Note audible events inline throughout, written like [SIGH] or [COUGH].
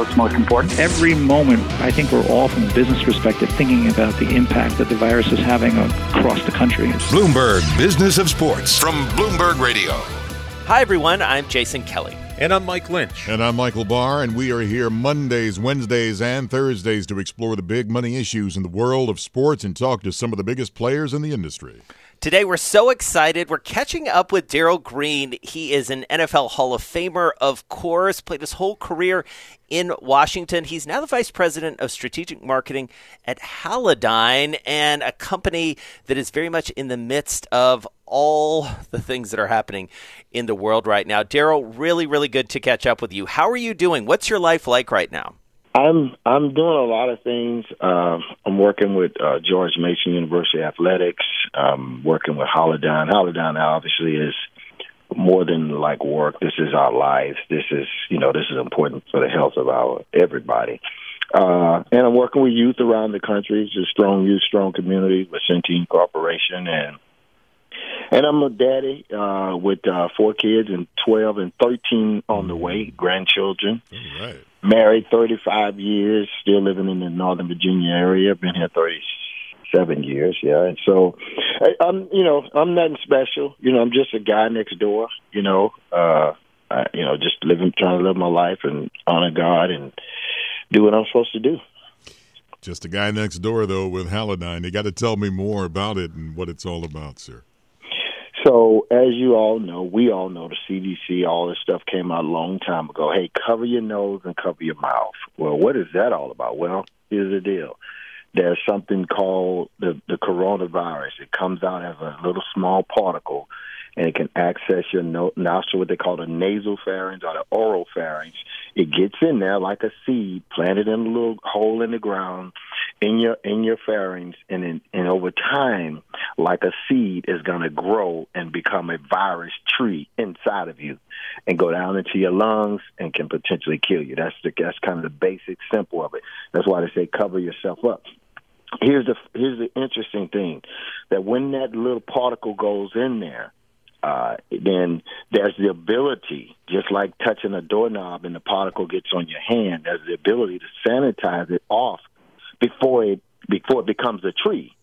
what's most important. Every moment, I think we're all, from a business perspective, thinking about the impact that the virus is having across the country. Bloomberg Business of Sports from Bloomberg Radio. Hi, everyone. I'm Jason Kelly. And I'm Mike Lynch. And I'm Michael Barr, and we are here Mondays, Wednesdays, and Thursdays to explore the big money issues in the world of sports and talk to some of the biggest players in the industry. Today, we're so excited. We're catching up with Darrell Green. He is an NFL Hall of Famer, of course, played his whole career in Washington. He's now the vice president of strategic marketing at Halodine, and a company that is very much in the midst of all the things that are happening in the world right now. Darrell, really, really good to catch up with you. How are you doing? What's your life like right now? I'm I'm doing a lot of things. Um, I'm working with uh, George Mason University Athletics. I'm working with Halodine. Halodine obviously is more than like work. This is our lives. This is you know this is important for the health of our everybody. Uh, and I'm working with youth around the country. A strong youth, strong community with Centene Corporation and and I'm a daddy uh, with uh, four kids and 12 and 13 on the way, grandchildren. All right. Married 35 years, still living in the Northern Virginia area. Been here 37 years, yeah. And so, I'm, you know, I'm nothing special. You know, I'm just a guy next door. You know, uh, I, you know, just living, trying to live my life and honor God and do what I'm supposed to do. Just a guy next door, though, with Halodine. You got to tell me more about it and what it's all about, sir. So, as you all know, we all know the CDC, all this stuff came out a long time ago. Hey, cover your nose and cover your mouth. Well, what is that all about? Well, here's the deal. There's something called the, the coronavirus. It comes out as a little small particle and it can access your no- nostril, what they call the nasal pharynx or the oral pharynx. It gets in there like a seed, planted in a little hole in the ground in your in your pharynx, and in, and over time, like a seed, is going to grow and become a virus tree inside of you, and go down into your lungs and can potentially kill you. That's the that's kind of the basic simple of it. That's why they say cover yourself up here's the here's the interesting thing that when that little particle goes in there uh, then there's the ability, just like touching a doorknob and the particle gets on your hand, there's the ability to sanitize it off before it before it becomes a tree.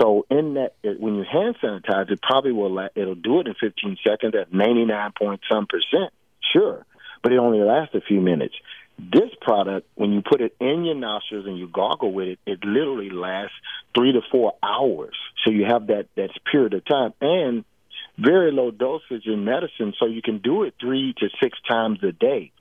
So in that, when you hand sanitize it, probably will it'll do it in 15 seconds at 99 point some percent, sure, but it only lasts a few minutes. This product, when you put it in your nostrils and you gargle with it, it literally lasts three to four hours. So you have that that period of time, and very low dosage in medicine, so you can do it three to six times a day.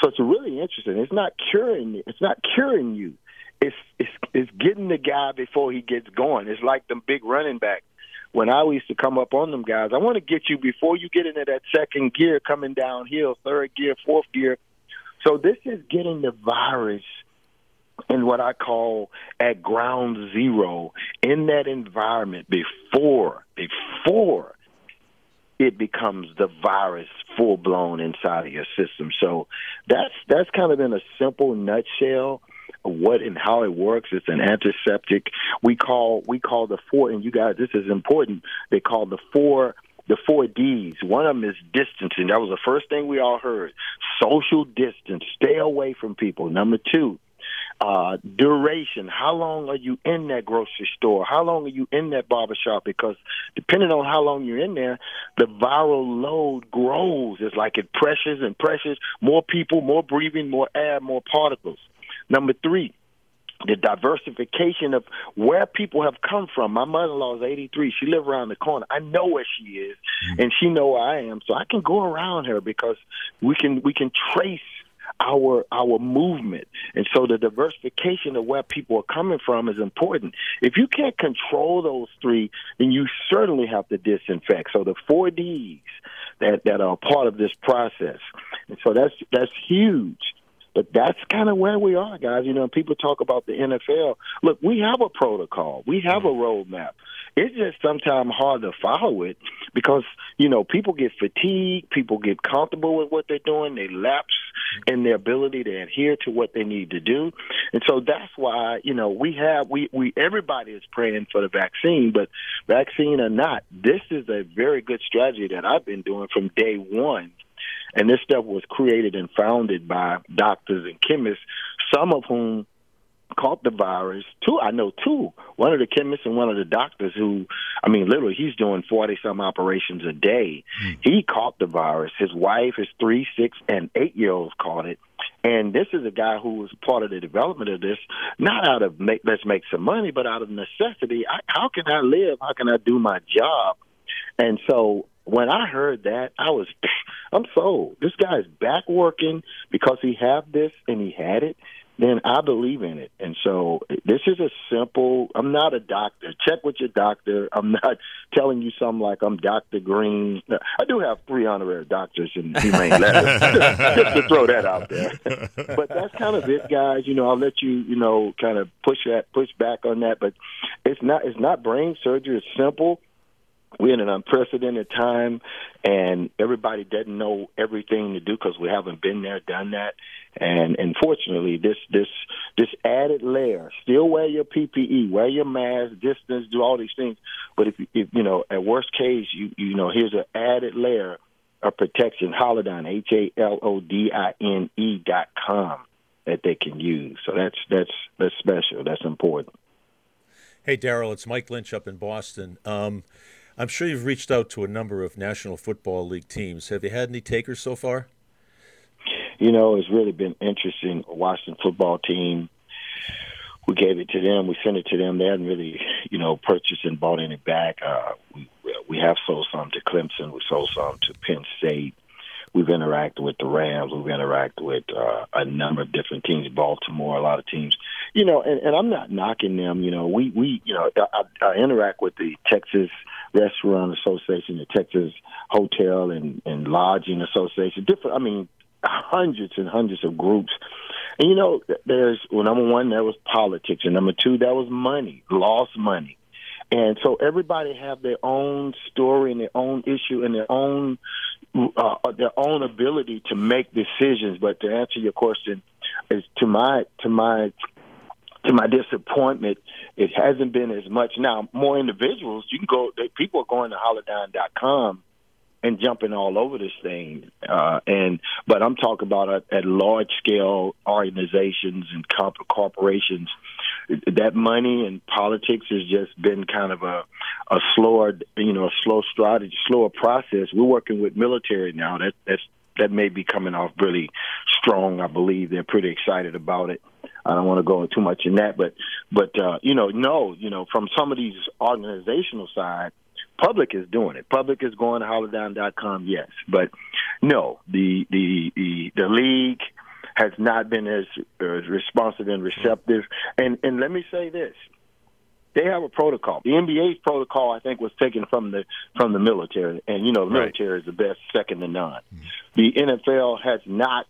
So it's really interesting. It's not curing. It's not curing you. It's it's it's getting the guy before he gets going. It's like the big running back. When I used to come up on them guys, I want to get you before you get into that second gear, coming downhill, third gear, fourth gear. So this is getting the virus in what I call at ground zero in that environment before before it becomes the virus full blown inside of your system. So that's that's kind of in a simple nutshell what and how it works. It's an antiseptic. We call we call the four and you guys this is important. They call the four the four D's. One of them is distancing. That was the first thing we all heard. Social distance. Stay away from people. Number two, uh, duration. How long are you in that grocery store? How long are you in that barbershop? Because depending on how long you're in there, the viral load grows. It's like it pressures and pressures. More people, more breathing, more air, more particles. Number three, the diversification of where people have come from. My mother-in-law is 83. She lives around the corner. I know where she is, mm. and she know where I am, so I can go around her because we can we can trace our our movement. And so the diversification of where people are coming from is important. If you can't control those three, then you certainly have to disinfect. So the four Ds that, that are part of this process. And so that's that's huge. But that's kind of where we are, guys. You know, people talk about the NFL. Look, we have a protocol. We have a mm-hmm. roadmap. It's just sometimes hard to follow it because, you know, people get fatigued, people get comfortable with what they're doing, they lapse mm-hmm. in their ability to adhere to what they need to do. And so that's why, you know, we have we, we everybody is praying for the vaccine, but vaccine or not, this is a very good strategy that I've been doing from day one and this stuff was created and founded by doctors and chemists, some of whom caught the virus. Two, I know two. One of the chemists and one of the doctors who, I mean, literally, he's doing forty some operations a day. Mm. He caught the virus. His wife, his three, six, and eight year olds caught it. And this is a guy who was part of the development of this, not out of make, let's make some money, but out of necessity. I, how can I live? How can I do my job? And so when I heard that, I was, [LAUGHS] I'm sold. This guy's back working because he had this and he had it then I believe in it. And so this is a simple. I'm not a doctor. Check with your doctor. [LAUGHS] I'm not telling you something like I'm Dr. Green. I do have three honorary doctors in humane letters, [LAUGHS] just to throw that out there. but that's kind of it, guys. You know, I'll let you, you know, kind of push that, push back on that. But it's not, it's not brain surgery. It's simple we're in an unprecedented time, and everybody doesn't know everything to do because we haven't been there, done that. And unfortunately, this this this added layer. Still wear your PPE, wear your mask, distance, do all these things. But if, if you know, at worst case, you you know, here's an added layer of protection. Halodine, H A L O D I N E dot com that they can use. So that's that's that's special. That's important. Hey, Darrell, it's Mike Lynch up in Boston. Um, I'm sure you've reached out to a number of National Football League teams. Have you had any takers so far? You know, it's really been interesting. Washington football team, we gave it to them. We sent it to them. They hadn't really, you know, purchased and bought any back. Uh, we we have sold some to Clemson. We sold some to Penn State. We've interacted with the Rams. We've interacted with uh, a number of different teams, Baltimore, a lot of teams. You know, and, and I'm not knocking them. You know, we we you know I, I interact with the Texas Restaurant Association, the Texas Hotel and, and Lodging Association, different, I mean, hundreds and hundreds of groups. And you know, there's, well, number one, there was politics, and number two, that was money, lost money. And so everybody have their own story and their own issue and their own uh, their own ability to make decisions. But to answer your question, is to my to my to my disappointment, it hasn't been as much. Now, more individuals, you can go, they, people are going to halodine.com and jumping all over this thing. Uh, and but I'm talking about at, at large scale organizations and comp- corporations. That money and politics has just been kind of a a slower, you know, a slow strategy, slower process. We're working with military now. That that's that may be coming off really strong. I believe they're pretty excited about it. I don't want to go into too much in that, but but uh, you know, no, you know, from some of these organizational side, public is doing it. Public is going to halodine.com, yes, but no, the the the the league has not been as, as responsive and receptive. And and let me say this: they have a protocol. The NBA's protocol, I think, was taken from the from the military, and you know, the military right. is the best, second to none. Mm-hmm. The NFL has not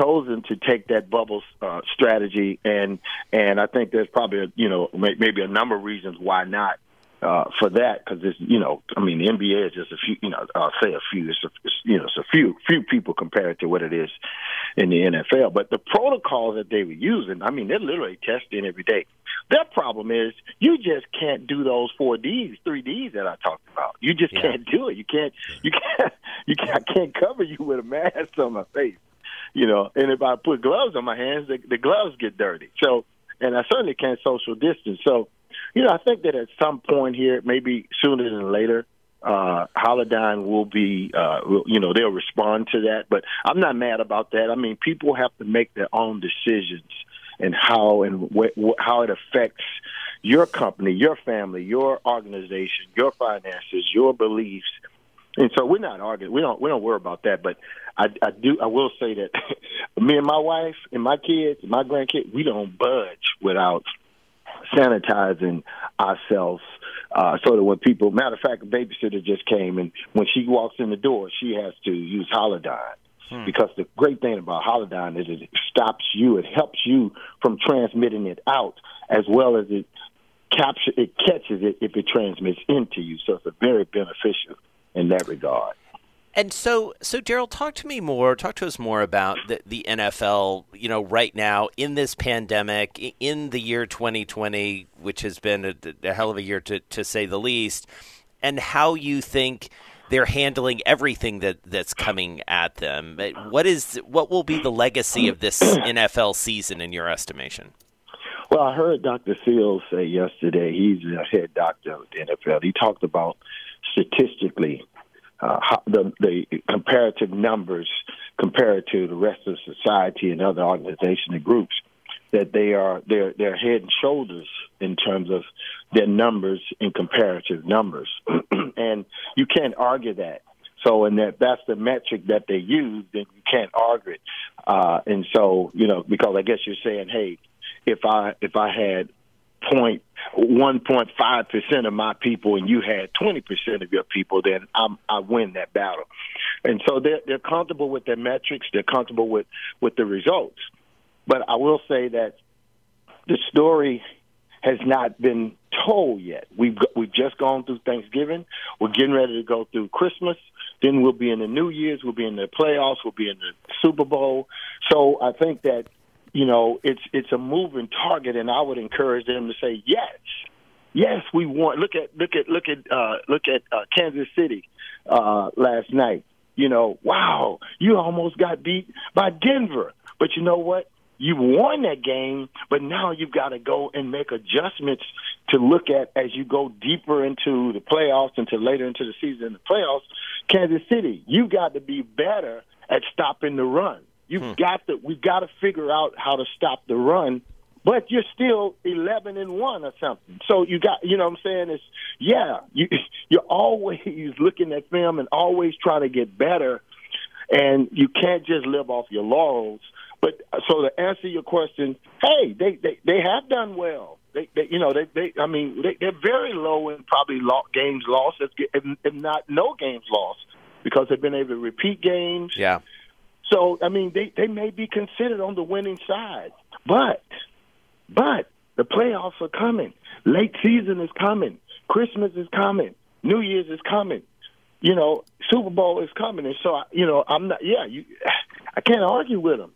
chosen to take that bubble uh, strategy, and and I think there's probably a, you know maybe a number of reasons why not uh, for that. Because it's you know I mean the NBA is just a few you know I'll say a few it's, a, it's you know it's a few few people compared to what it is in the NFL but the protocols that they were using I mean they're literally testing every day. Their problem is you just can't do those four Ds three Ds that I talked about. You just yeah. can't do it. You can't you can't [LAUGHS] you can't I can't cover you with a mask on my face you know, and if I put gloves on my hands, the, the gloves get dirty. So, and I certainly can't social distance. So, you know, I think that at some point here, maybe sooner than later, uh, Halodine will be, uh, you know, they'll respond to that. But I'm not mad about that. I mean, people have to make their own decisions and how and wh- how it affects your company, your family, your organization, your finances, your beliefs. And so we're not arguing. We don't we don't worry about that. But I, I do. I will say that [LAUGHS] me and my wife and my kids, my grandkids, we don't budge without sanitizing ourselves. Uh, so that when people, matter of fact, a babysitter just came, and when she walks in the door, she has to use Halodine. Hmm. Because the great thing about Halodine is it stops you, it helps you from transmitting it out, as well as it capture it catches it if it transmits into you. So it's a very beneficial in that regard. And so, so Darrell, talk to me more. Talk to us more about the, the NFL. You know, right now in this pandemic, in the year 2020, which has been a, a hell of a year to, to say the least, and how you think they're handling everything that that's coming at them. Uh, what is what will be the legacy of this NFL season in your estimation? Well, I heard Dr. Sills say yesterday. He's the head doctor of the NFL. He talked about statistically uh, the, the comparative numbers compared to the rest of society and other organizations and groups that they are they're they're head and shoulders in terms of their numbers in comparative numbers, [CLEARS THROAT] and you can't argue that. So, and that that's the metric that they use, then you can't argue it. Uh, and so, you know, because I guess you're saying, hey, if I if I had point one point five percent of my people and you had twenty percent of your people, then I'm, I win that battle. And so they're they're comfortable with their metrics. They're comfortable with with the results. But I will say that the story has not been told yet. We've we've just gone through Thanksgiving. We're getting ready to go through Christmas. Then we'll be in the New Year's. We'll be in the playoffs. We'll be in the Super Bowl. So I think that you know, it's it's a moving target, and I would encourage them to say yes, yes, we want. Look at look at look at uh, look at uh, Kansas City uh, last night. You know, wow, you almost got beat by Denver, but you know what? You won that game, but now you've got to go and make adjustments to look at as you go deeper into the playoffs, until later into the season in the playoffs. Kansas City, you've got to be better at stopping the run. You've hmm. got to we've got to figure out how to stop the run, but you're still eleven and one or something. So you got you know what I'm saying is yeah, you [LAUGHS] you're always [LAUGHS] looking at film and always trying to get better and you can't just live off your laurels. But so to answer your question, hey, they they, they have done well. They, they you know they they I mean they, they're very low in probably games lost, if, if not no games lost, because they've been able to repeat games. Yeah. So I mean, they they may be considered on the winning side, but but the playoffs are coming. Late season is coming. Christmas is coming. New Year's is coming. You know, Super Bowl is coming, and so you know, I'm not. Yeah, you, [SIGHS] I can't argue with them.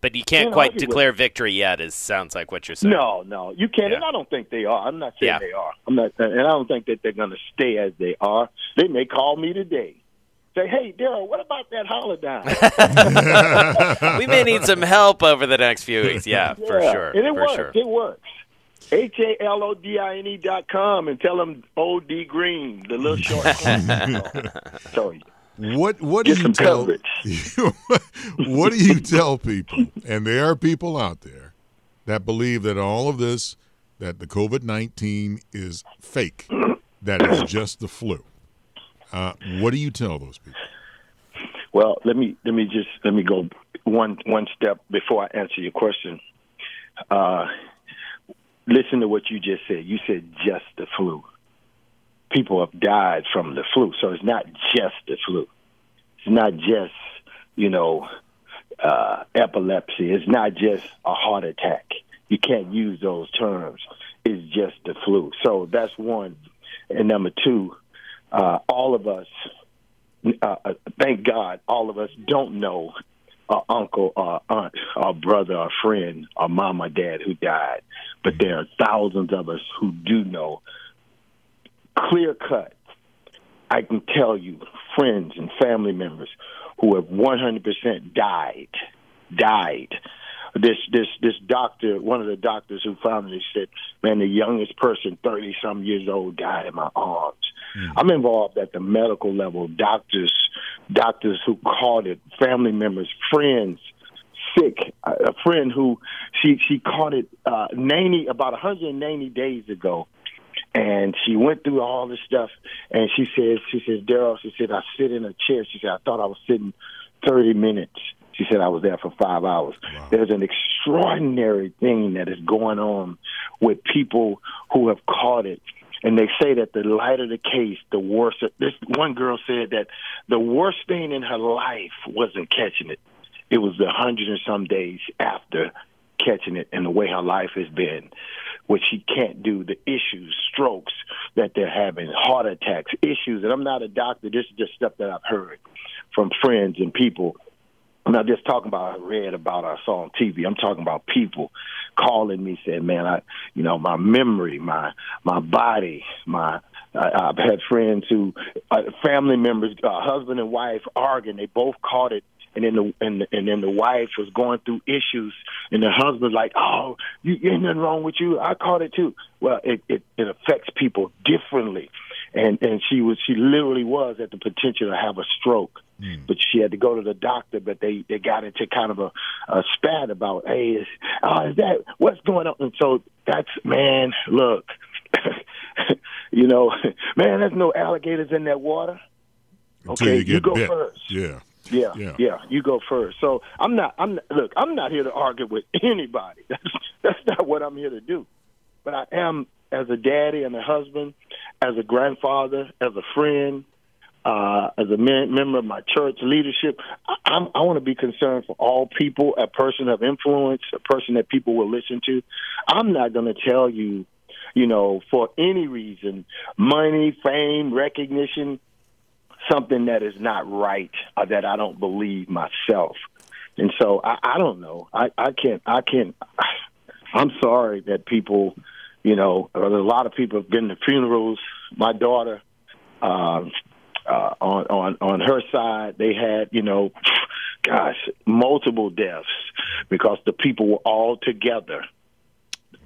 But you can't, can't quite declare victory yet. Is sounds like what you're saying. No, no, you can't. Yeah. And I don't think they are. I'm not saying yeah. they are. I'm not, and I don't think that they're going to stay as they are. They may call me today say, "Hey, Darrell, what about that Halodine?" [LAUGHS] we may need some help over the next few weeks. Yeah, yeah. for sure. And it for works. Sure. It works. H A L O D I N E dot com and tell them O D Green, the little [LAUGHS] short. so, what what do you tell [LAUGHS] what do you tell people? And there are people out there that believe that all of this, that the COVID nineteen is fake, that it's just the flu. Uh, what do you tell those people? Well, let me let me just let me go one one step before I answer your question. Uh, listen to what you just said. You said just the flu. People have died from the flu, so it's not just the flu. It's not just you know uh, epilepsy. It's not just a heart attack. You can't use those terms. It's just the flu. So that's one. And number two, uh, all of us, uh, uh, thank God, all of us don't know our uncle, our aunt, our brother, our friend, our mom, or dad who died. But there are thousands of us who do know. Clear cut. I can tell you, friends and family members who have 100% died, died this this this doctor, one of the doctors who found it, said, "Man, the youngest person, thirty some years old, died in my arms." Mm. I'm involved at the medical level. Doctors, doctors who caught it, family members, friends, sick. A friend who she she caught it uh, 90 about 190 days ago, and she went through all this stuff. And she says, she says, Darrell, she said, I sit in a chair. She said, I thought I was sitting 30 minutes. She said I was there for five hours. Wow. There's an extraordinary thing that is going on with people who have caught it And they say that the lighter the case, the worse. It, this one girl said that the worst thing in her life wasn't catching it; it was the hundred and some days after catching it, and the way her life has been, what she can't do, the issues, strokes that they're having, heart attacks, issues. And I'm not a doctor. This is just stuff that I've heard from friends and people I'm not just talking about I read about I saw on TV. I'm talking about people calling me saying, "Man, I, you know, my memory, my my body, my." I've had friends who, uh, family members, uh, husband and wife arguing. They both caught it, and then the and, and then the wife was going through issues, and the husband like, "Oh, you ain't nothing wrong with you. I caught it too." Well, it it, it affects people differently and and she was she literally was at the potential to have a stroke mm. but she had to go to the doctor but they they got into kind of a, a spat about hey is, oh, is that what's going on and so that's man look [LAUGHS] you know [LAUGHS] man there's no alligators in that water Until okay you, get you go bit. first yeah yeah, yeah, yeah, You go first. So I'm not. I'm not, look. I'm not here to argue with [LAUGHS] anybody. That's that's not what I'm here to do. But I am as a daddy and a husband, as a grandfather, as a friend, uh, as a man, member of my church leadership, I, I'm, want to be concerned for all people, a person of influence, a person that people will listen to. I'm not going to tell you, you know, for any reason, money, fame, recognition, something that is not right or that I don't believe myself. And so I, I don't know. I, I can't. I can't. [SIGHS] I'm sorry that people you know, a lot of people have been to funerals. My daughter, uh, uh, on on on her side, they had you know, gosh, multiple deaths because the people were all together,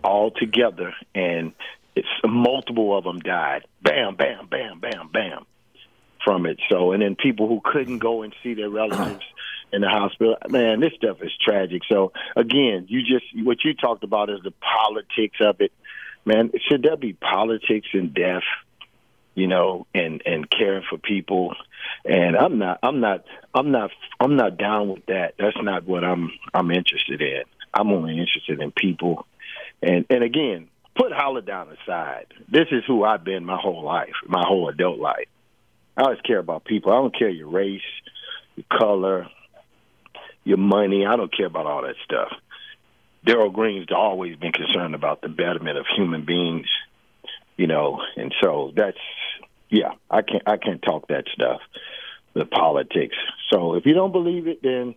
all together, and it's multiple of them died. Bam, bam, bam, bam, bam, from it. So, and then people who couldn't go and see their relatives [CLEARS THROAT] in the hospital. Man, this stuff is tragic. So again, you just what you talked about is the politics of it man, should there be politics and death? You know, and and caring for people, and I'm not, I'm not, I'm not, I'm not down with that. That's not what I'm, I'm interested in. I'm only interested in people, and and again, put Halodine aside. This is who I've been my whole life, my whole adult life. I always care about people. I don't care your race, your color, your money. I don't care about all that stuff. Darrell Green's always been concerned about the betterment of human beings, you know, and so that's yeah, I can't I can't talk that stuff, the politics. So if you don't believe it, then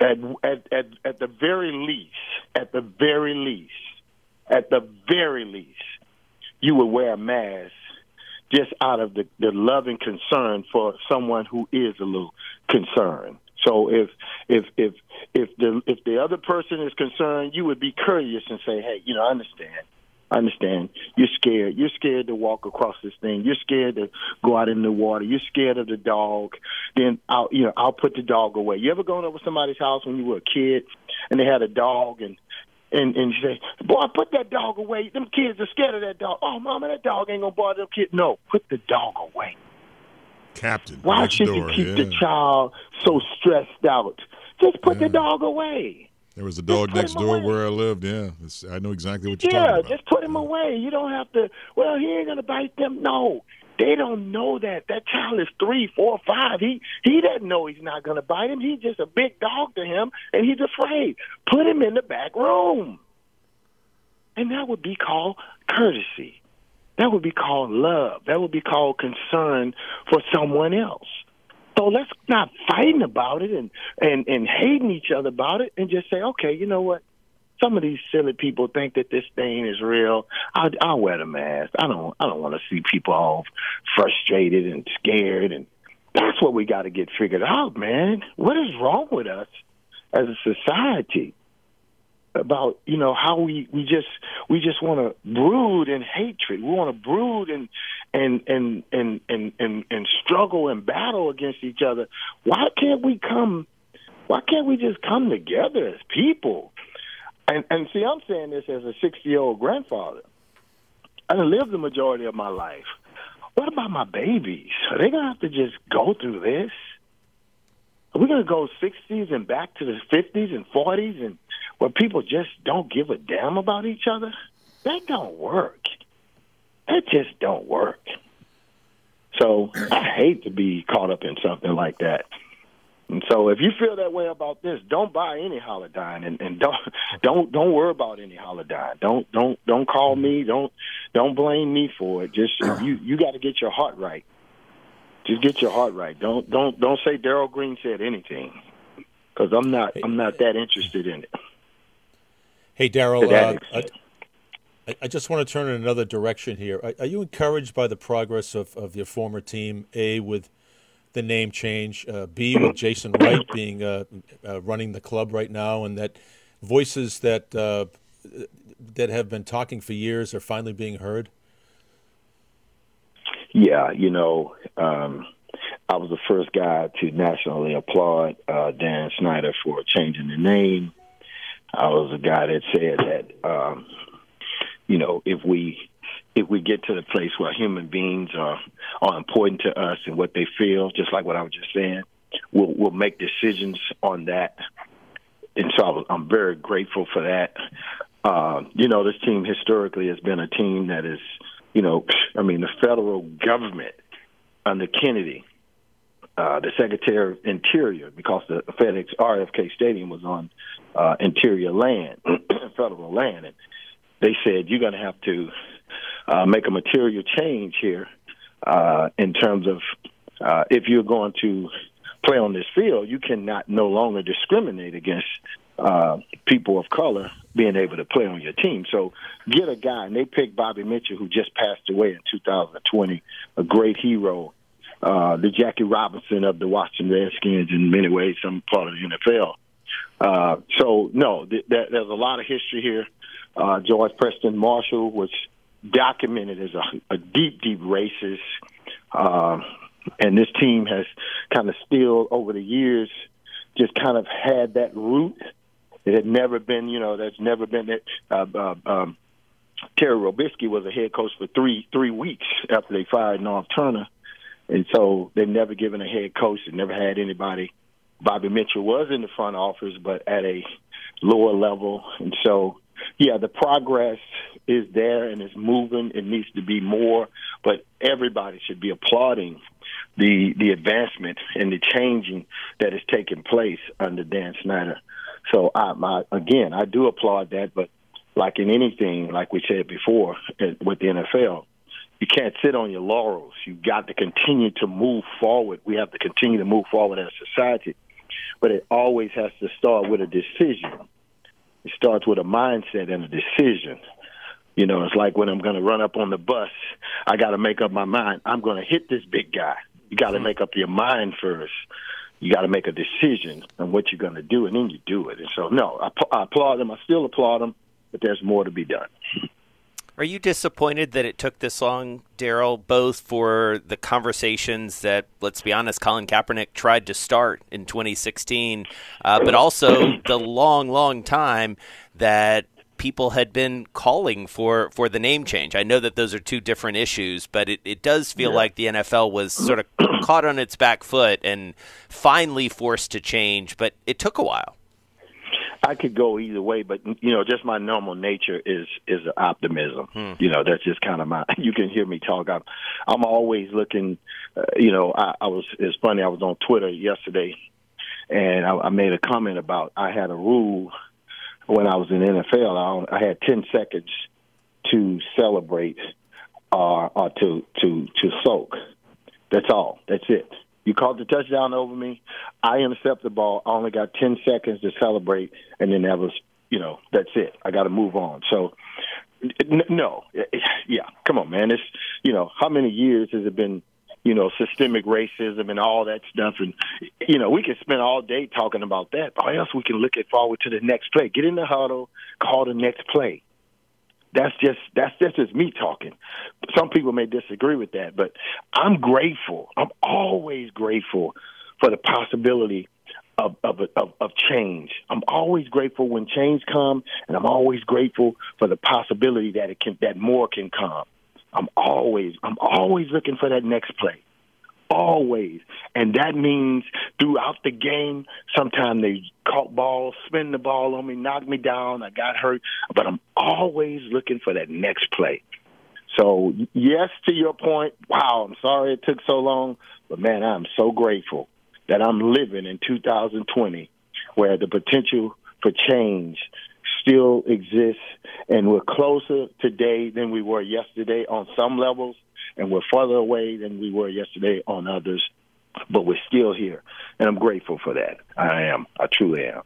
at at at, at the very least, at the very least, at the very least, you would wear a mask just out of the, the love and concern for someone who is a little concerned. So if if if if the if the other person is concerned, you would be courteous and say, "Hey, you know, I understand. I understand. You're scared. You're scared to walk across this thing. You're scared to go out in the water. You're scared of the dog. Then I'll, you know, I'll put the dog away. You ever gone over somebody's house when you were a kid and they had a dog and and and you say, "Boy, put that dog away. Them kids are scared of that dog. Oh, mama, that dog ain't gonna bother them kids. No, put the dog away. Captain. Why should door, you keep yeah. the child so stressed out? Just put the dog away. There was a dog next door away. where I lived. Yeah, It's- I know exactly what you're Yeah, talking about. Yeah, just put him away. You don't have to. Well, he ain't gonna bite them. No, they don't know that. That child is three, four, five. He he doesn't know he's not gonna bite him. He's just a big dog to him, and he's afraid. Put him in the back room, and that would be called courtesy. That would be called love. That would be called concern for someone else. So let's not fighting about it and, and, and hating each other about it and just say, okay, you know what? Some of these silly people think that this thing is real. I'll, I'll wear the mask. I don't. I don't want to see people all frustrated and scared. And that's what we got to get figured out, man. What is wrong with us as a society? About you know how we we just we just want to brood in hatred. We want to brood and and and and and and and struggle and battle against each other. Why can't we come? Why can't we just come together as people? And and see, I'm saying this as a 60 year old grandfather. I lived the majority of my life. What about my babies? Are they gonna have to just go through this? Are we gonna go 60s and back to the 50s and 40s and where people just don't give a damn about each other? That don't work. That just don't work. So I hate to be caught up in something like that. And so if you feel that way about this, don't buy any Halodine and, and don't [LAUGHS] don't don't worry about any Halodine. Don't don't don't call me. Don't don't blame me for it. Just you you got to get your heart right. Just get your heart right. Don't don't don't say Darrell Green said anything because I'm not I'm not that interested in it. Hey Darrell, uh, I, I, just want to turn in another direction here. Are, are, you encouraged by the progress of, of your former team? A with the name change. Uh, B with Jason Wright being uh, uh, running the club right now, and that voices that uh, that have been talking for years are finally being heard. Yeah, you know, um, I was the first guy to nationally applaud uh, Dan Snyder for changing the name. I was the guy that said that, um, you know, if we if we get to the place where human beings are are important to us and what they feel, just like what I was just saying, we'll we'll make decisions on that. And so I I'm very grateful for that. Uh, you know, this team historically has been a team that is, you know, I mean, the federal government under Kennedy, uh, the Secretary of Interior, because the FedEx RFK Stadium was on uh, interior land, [CLEARS THROAT] federal land, and they said you're going to have to uh, make a material change here uh, in terms of uh, if you're going to play on this field, you cannot no longer discriminate against uh, people of color being able to play on your team. So get a guy, and they picked Bobby Mitchell, who just passed away in 2020, a great hero, uh, the Jackie Robinson of the Washington Redskins in many ways, some part of the NFL. Uh, so no, th- th- there's a lot of history here. Uh, George Preston Marshall was documented as a, a deep, deep racist. Uh, and this team has kind of still, over the years, just kind of had that root. It had never been, you know, that's never been that. Uh, uh, um, Terry Robiskie was a head coach for three three weeks after they fired Norv Turner, and so they've never given a head coach. They never had anybody. Bobby Mitchell was in the front office, but at a lower level, and so yeah, the progress is there and it's moving. It needs to be more, but everybody should be applauding the the advancement and the changing that is taking place under Dan Snyder. So I, my, again, I do applaud that, but like in anything, like we said before uh, with the NFL, you can't sit on your laurels. You've got to continue to move forward. We have to continue to move forward as a society, but it always has to start with a decision it starts with a mindset and a decision. You know, it's like when I'm going to run up on the bus, I got to make up my mind. I'm going to hit this big guy. You got to make up your mind first. You got to make a decision on what you're going to do, and then you do it. And so, no, I, I applaud them. I still applaud them, but there's more to be done. Are you disappointed that it took this long, Darrell, both for the conversations that, let's be honest, Colin Kaepernick tried to start in 2016, uh, but also the long, long time that people had been calling for, for the name change? I know that those are two different issues, but it, it does feel yeah. like the NFL was sort of [CLEARS THROAT] caught on its back foot and finally forced to change, but it took a while. I could go either way, but you know, just my normal nature is is optimism. Hmm. You know, that's just kind of my. [LAUGHS] You can hear me talk. I'm I'm always looking. Uh, you know, I, I was. It's funny. I was on Twitter yesterday, and I, I made a comment about I had a rule when I was in NFL. I, I had ten seconds to celebrate or, or to to to soak. That's all. That's it. You called the touchdown over me. I intercept the ball. I only got 10 seconds to celebrate, and then that was, you know, that's it. I got to move on. So, n- no, yeah, come on, man. It's, you know, how many years has it been, you know, systemic racism and all that stuff? And, you know, we can spend all day talking about that, or else we can look at forward to the next play. Get in the huddle, call the next play. That's just that's just me talking. Some people may disagree with that, but I'm grateful. I'm always grateful for the possibility of, of of of change. I'm always grateful when change comes, and I'm always grateful for the possibility that it can that more can come. I'm always I'm always looking for that next play always. And that means throughout the game, sometimes they caught balls, spin the ball on me, knock me down, I got hurt, but I'm always looking for that next play. So, yes, to your point, wow, I'm sorry it took so long, but man, I'm so grateful that I'm living in 2020 where the potential for change still exists and we're closer today than we were yesterday on some levels and we're further away than we were yesterday on others but we're still here and i'm grateful for that i am i truly am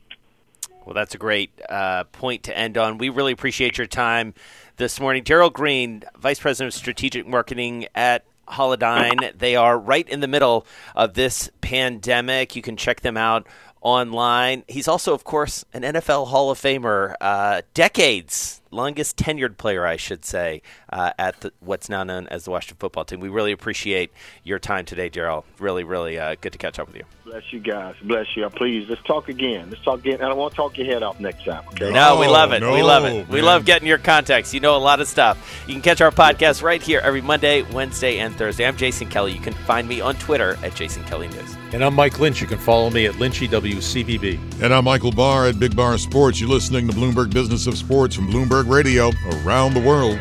well that's a great uh, point to end on we really appreciate your time this morning darrell green vice president of strategic marketing at Halodine. They are right in the middle of this pandemic. You can check them out online. He's also, of course, an NFL Hall of Famer, uh, decades longest tenured player, I should say, uh, at the, what's now known as the Washington Football Team. We really appreciate your time today, Darrell. Really, really uh, good to catch up with you. Bless you guys. Bless you. Please, let's talk again. Let's talk again. And I want to talk your head off next time. Okay? No, we oh, love it. No, we love it. Man. We love getting your contacts. You know a lot of stuff. You can catch our podcast right here every Monday, Wednesday, and Thursday. I'm Jason Kelly. You can find me on Twitter at Jason Kelly News. And I'm Mike Lynch. You can follow me at LynchyWCVB. And I'm Michael Barr at Big Bar Sports. You're listening to Bloomberg Business of Sports from Bloomberg Radio around the world.